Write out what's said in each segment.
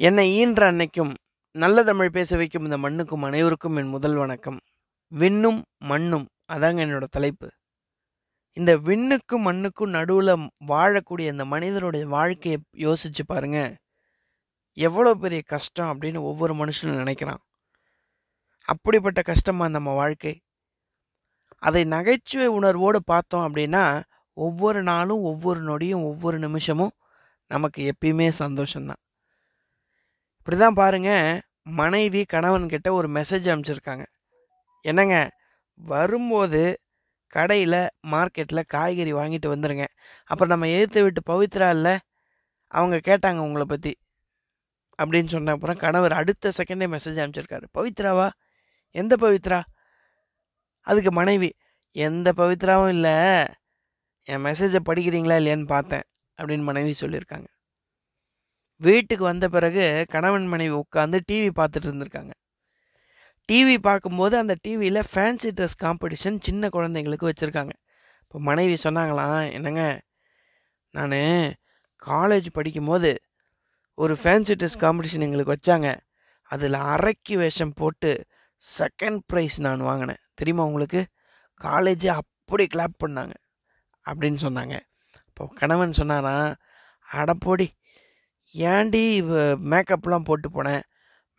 என்னை ஈன்ற அன்னைக்கும் நல்ல தமிழ் பேச வைக்கும் இந்த மண்ணுக்கும் அனைவருக்கும் என் முதல் வணக்கம். விண்ணும் மண்ணும் அதாங்க என்னோட தலைப்பு. இந்த விண்ணுக்கும் மண்ணுக்கும் நடுவில் வாழக்கூடிய இந்த மனிதனுடைய வாழ்க்கையை யோசிச்சு பாருங்க. எவ்வளோ பெரிய கஷ்டம் அப்படின்னு ஒவ்வொரு மனுஷனும் நினைக்கிறான். அப்படிப்பட்ட கஷ்டமாக நம்ம வாழ்க்கை? அதை நகைச்சுவை உணர்வோடு பார்த்தோம் அப்படின்னா ஒவ்வொரு நாளும் ஒவ்வொரு நொடியும் ஒவ்வொரு நிமிஷமும் நமக்கு எப்பயுமே சந்தோஷம்தான். இப்படிதான் பாருங்க மனைவி கணவன்கிட்ட ஒரு மெசேஜ் அனுப்பிச்சிருக்காங்க. என்னங்க? வரும்போது கடையில் மார்க்கெட்டில் காய்கறி வாங்கிட்டு வந்துடுங்க அப்புறம் நம்ம எழுத்து விட்டு பவித்ரா இல்லை? அவங்க கேட்டாங்க உங்களை பற்றி அப்படின்னு சொன்ன அப்புறம் கணவர் அடுத்த செகண்டே மெசேஜ் அனுப்பிச்சிருக்காரு. பவித்ராவா? எந்த பவித்ரா? அதுக்கு மனைவி எந்த பவித்ராவும் இல்லை. என் மெசேஜை படிக்கிறீங்களா இல்லையான்னு பார்த்தேன். அப்படின்னு மனைவி சொல்லியிருக்காங்க. வீட்டுக்கு வந்த பிறகு கணவன் மனைவி உட்காந்து டிவி பார்த்துட்டு இருந்திருக்காங்க. டிவி பார்க்கும்போது அந்த டிவியில் ஃபேன்சி ட்ரெஸ் காம்படிஷன் சின்ன குழந்தைங்களுக்கு வச்சுருக்காங்க. இப்போ மனைவி சொன்னாங்களாம் என்னங்க நான் காலேஜ் படிக்கும்போது ஒரு ஃபேன்சி ட்ரெஸ் காம்படிஷன் எங்களுக்கு வச்சாங்க. அதில் அரைக்கி வேஷம் போட்டு செகண்ட் ப்ரைஸ் நான் வாங்கினேன். தெரியுமா உங்களுக்கு? காலேஜே அப்படி கிளாப் பண்ணாங்க. அப்படின்னு சொன்னாங்க. இப்போ கணவன் சொன்னாராம் அடப்போடி ஏன்டி மேக்கப்லாம் போட்டு போனேன்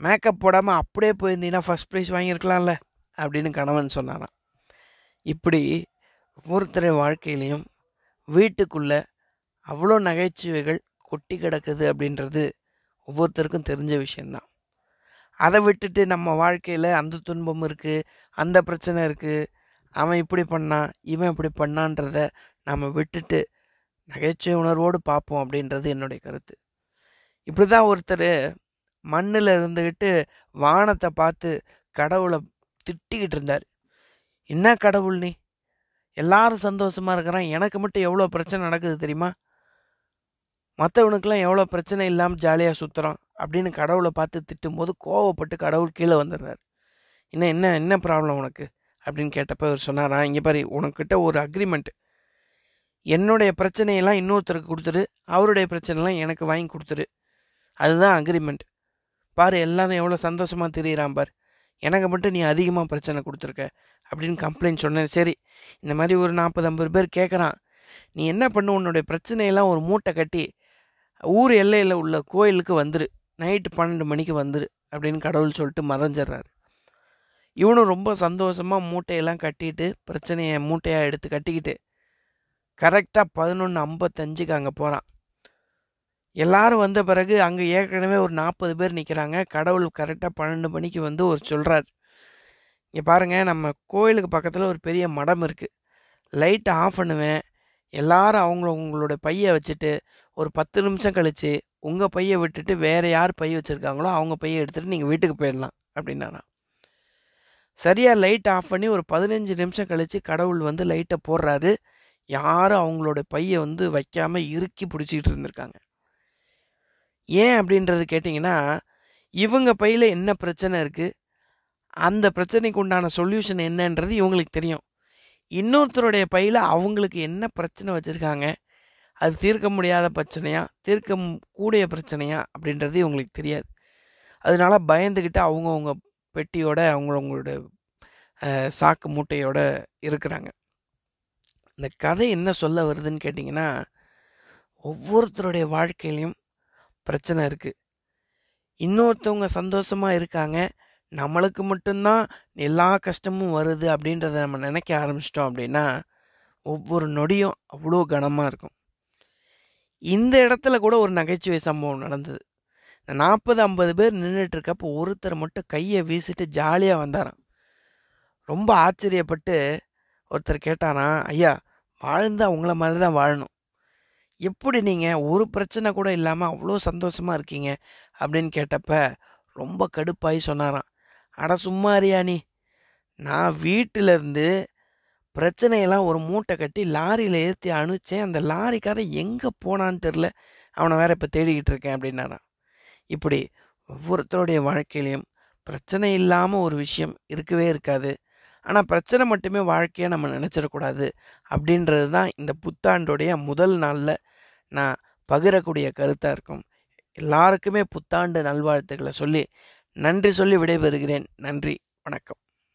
மேக்கப் போடாமல் அப்படியே போயிருந்தீங்கன்னா ஃபஸ்ட் ப்ரைஸ் வாங்கியிருக்கலாம்ல அப்படின்னு கணவன் சொன்னாராம். இப்படி ஒவ்வொருத்தர் வாழ்க்கையிலையும் வீட்டுக்குள்ளே அவ்வளோ நகைச்சுவைகள் கொட்டி கிடக்குது அப்படின்றது ஒவ்வொருத்தருக்கும் தெரிஞ்ச விஷயந்தான். அதை விட்டுட்டு நம்ம வாழ்க்கையில் அந்த துன்பம் இருக்குது அந்த பிரச்சனை இருக்குது அவன் இப்படி பண்ணான் இவன் இப்படி பண்ணான்றத நம்ம விட்டுட்டு நகைச்சுவை உணர்வோடு பார்ப்போம் அப்படின்றது என்னுடைய கருத்து. இப்படி தான் ஒருத்தர் மண்ணில் இருந்துக்கிட்டு வானத்தை பார்த்து கடவுளை திட்டிக்கிட்டு இருந்தார். என்ன கடவுள் நீ? எல்லாரும் சந்தோஷமாக இருக்கிறான். எனக்கு மட்டும் எவ்வளோ பிரச்சனை நடக்குது தெரியுமா? மற்றவனுக்கெல்லாம் எவ்வளோ பிரச்சனை இல்லாமல் ஜாலியாக சுற்றுறான் அப்படின்னு கடவுளை பார்த்து திட்டும்போது கோவப்பட்டு கடவுள் கீழே வந்துடுறாரு. இன்னும் என்ன என்ன ப்ராப்ளம் உனக்கு? அப்படின்னு கேட்டப்ப அவர் சொன்னாரா இங்கே பாரு உனக்கிட்ட ஒரு அக்ரிமெண்ட் என்னுடைய பிரச்சனையெல்லாம் இன்னொருத்தருக்கு கொடுத்துரு அவருடைய பிரச்சனைலாம் எனக்கு வாங்கி கொடுத்துரு. அதுதான் அக்ரிமெண்ட் பாரு எல்லாரும் எவ்வளோ சந்தோஷமாக தெரியுறான் பார். எனக்கு மட்டும் நீ அதிகமாக பிரச்சனை கொடுத்துருக்க அப்படின்னு கம்ப்ளைண்ட் சொன்னேன். சரி இந்த மாதிரி ஒரு நாற்பது ஐம்பது பேர் கேட்குறான். நீ என்ன பண்ணு? உன்னுடைய பிரச்சனையெல்லாம் ஒரு மூட்டை கட்டி ஊர் எல்லையில் உள்ள கோயிலுக்கு வந்துரு. நைட்டு பன்னெண்டு மணிக்கு வந்துரு அப்படின்னு கடவுள் சொல்லிட்டு மறைஞ்சிட்றாரு. இவனும் ரொம்ப சந்தோஷமாக மூட்டையெல்லாம் கட்டிட்டு பிரச்சனையை மூட்டையாக எடுத்து கட்டிக்கிட்டு கரெக்டாக பதினொன்று ஐம்பத்தஞ்சுக்கு அங்கே போகிறான் எல்லாரும் வந்த பிறகு அங்கே ஏற்கனவே ஒரு நாற்பது பேர் நிற்கிறாங்க கடவுள் கரெக்டாக பன்னெண்டு மணிக்கு வந்து ஒரு சொல்கிறார் இங்கே பாருங்கள் நம்ம கோயிலுக்கு பக்கத்தில் ஒரு பெரிய மடம் இருக்குது லைட்டை ஆஃப் பண்ணுவேன். எல்லாரும் அவங்கள உங்களோட பையை வச்சுட்டு ஒரு பத்து நிமிஷம் கழித்து உங்கள் பையை விட்டுட்டு வேறு யார் பை வச்சுருக்காங்களோ அவங்க பையை எடுத்துகிட்டு நீங்கள் வீட்டுக்கு போயிடலாம் அப்படின்னாராம். சரியாக லைட் ஆஃப் பண்ணி ஒரு பதினஞ்சு நிமிஷம் கழித்து கடவுள் வந்து லைட்டை போடுறாரு. யாரும் அவங்களோட பையை வந்து வைக்காமல் இறுக்கி பிடிச்சிக்கிட்டு இருந்திருக்காங்க. ஏன் அப்படின்றது கேட்டிங்கன்னா இவங்க பையில் என்ன பிரச்சனை இருக்குது அந்த பிரச்சனைக்கு உண்டான சொல்யூஷன் என்னன்றது இவங்களுக்கு தெரியும். இன்னொருத்தருடைய பையில் அவங்களுக்கு என்ன பிரச்சனை வச்சுருக்காங்க? அது தீர்க்க முடியாத பிரச்சனையா? தீர்க்க கூடிய பிரச்சனையா? அப்படின்றது இவங்களுக்கு தெரியாது. அதனால பயந்துக்கிட்டு அவங்கவுங்க பெட்டியோட அவங்களவங்களோட சாக்கு மூட்டையோட இருக்கிறாங்க. இந்த கதை என்ன சொல்ல வருதுன்னு கேட்டிங்கன்னா ஒவ்வொருத்தருடைய வாழ்க்கையிலையும் பிரச்சனை இருக்குது இன்னொருத்தவங்க சந்தோஷமாக இருக்காங்க. நம்மளுக்கு மட்டும்தான் எல்லா கஷ்டமும் வருது அப்படின்றத நம்ம நினைக்க ஆரம்பிச்சிட்டோம் அப்படின்னா ஒவ்வொரு நொடியும் அவ்வளோ கனமாக இருக்கும். இந்த இடத்துல கூட ஒரு நகைச்சுவை சம்பவம் நடந்தது. இந்த நாற்பது ஐம்பது பேர் நின்றுட்டுருக்கப்போ ஒருத்தர் மட்டும் கையை வீசிட்டு ஜாலியாக வந்தாராம். ரொம்ப ஆச்சரியப்பட்டு ஒருத்தர் கேட்டாராம் ஐயா வாழ்ந்து அவங்கள மாதிரி தான் வாழணும். எப்படி நீங்கள் ஒரு பிரச்சனை கூட இல்லாமல் அவ்வளோ சந்தோஷமாக இருக்கீங்க அப்படின்னு கேட்டப்ப ரொம்ப கடுப்பாகி சொன்னாராம். அட சும்மாரியா நீ. நான் வீட்டிலேருந்து பிரச்சனையெல்லாம் ஒரு மூட்டை கட்டி லாரியில் ஏற்றி அனுப்பிச்சேன் அந்த லாரிக்காரன் எங்கே போனான்னு தெரில. அவனை வேற இப்போ தேடிக்கிட்டு இருக்கேன் அப்படின்னாரான் இப்படி ஒவ்வொருத்தருடைய வாழ்க்கையிலையும் பிரச்சனை இல்லாமல் ஒரு விஷயம் இருக்கவே இருக்காது. ஆனால் பிரச்சனை மட்டுமே வாழ்க்கையாக நம்ம நினச்சிடக்கூடாது அப்படின்றது தான் இந்த புத்தாண்டுடைய முதல் நாளில் நான் பகிரக்கூடிய கருத்தாக இருக்கும். எல்லாருக்குமே புத்தாண்டு நல்வாழ்த்துக்களை சொல்லி நன்றி சொல்லி விடைபெறுகிறேன். நன்றி. வணக்கம்.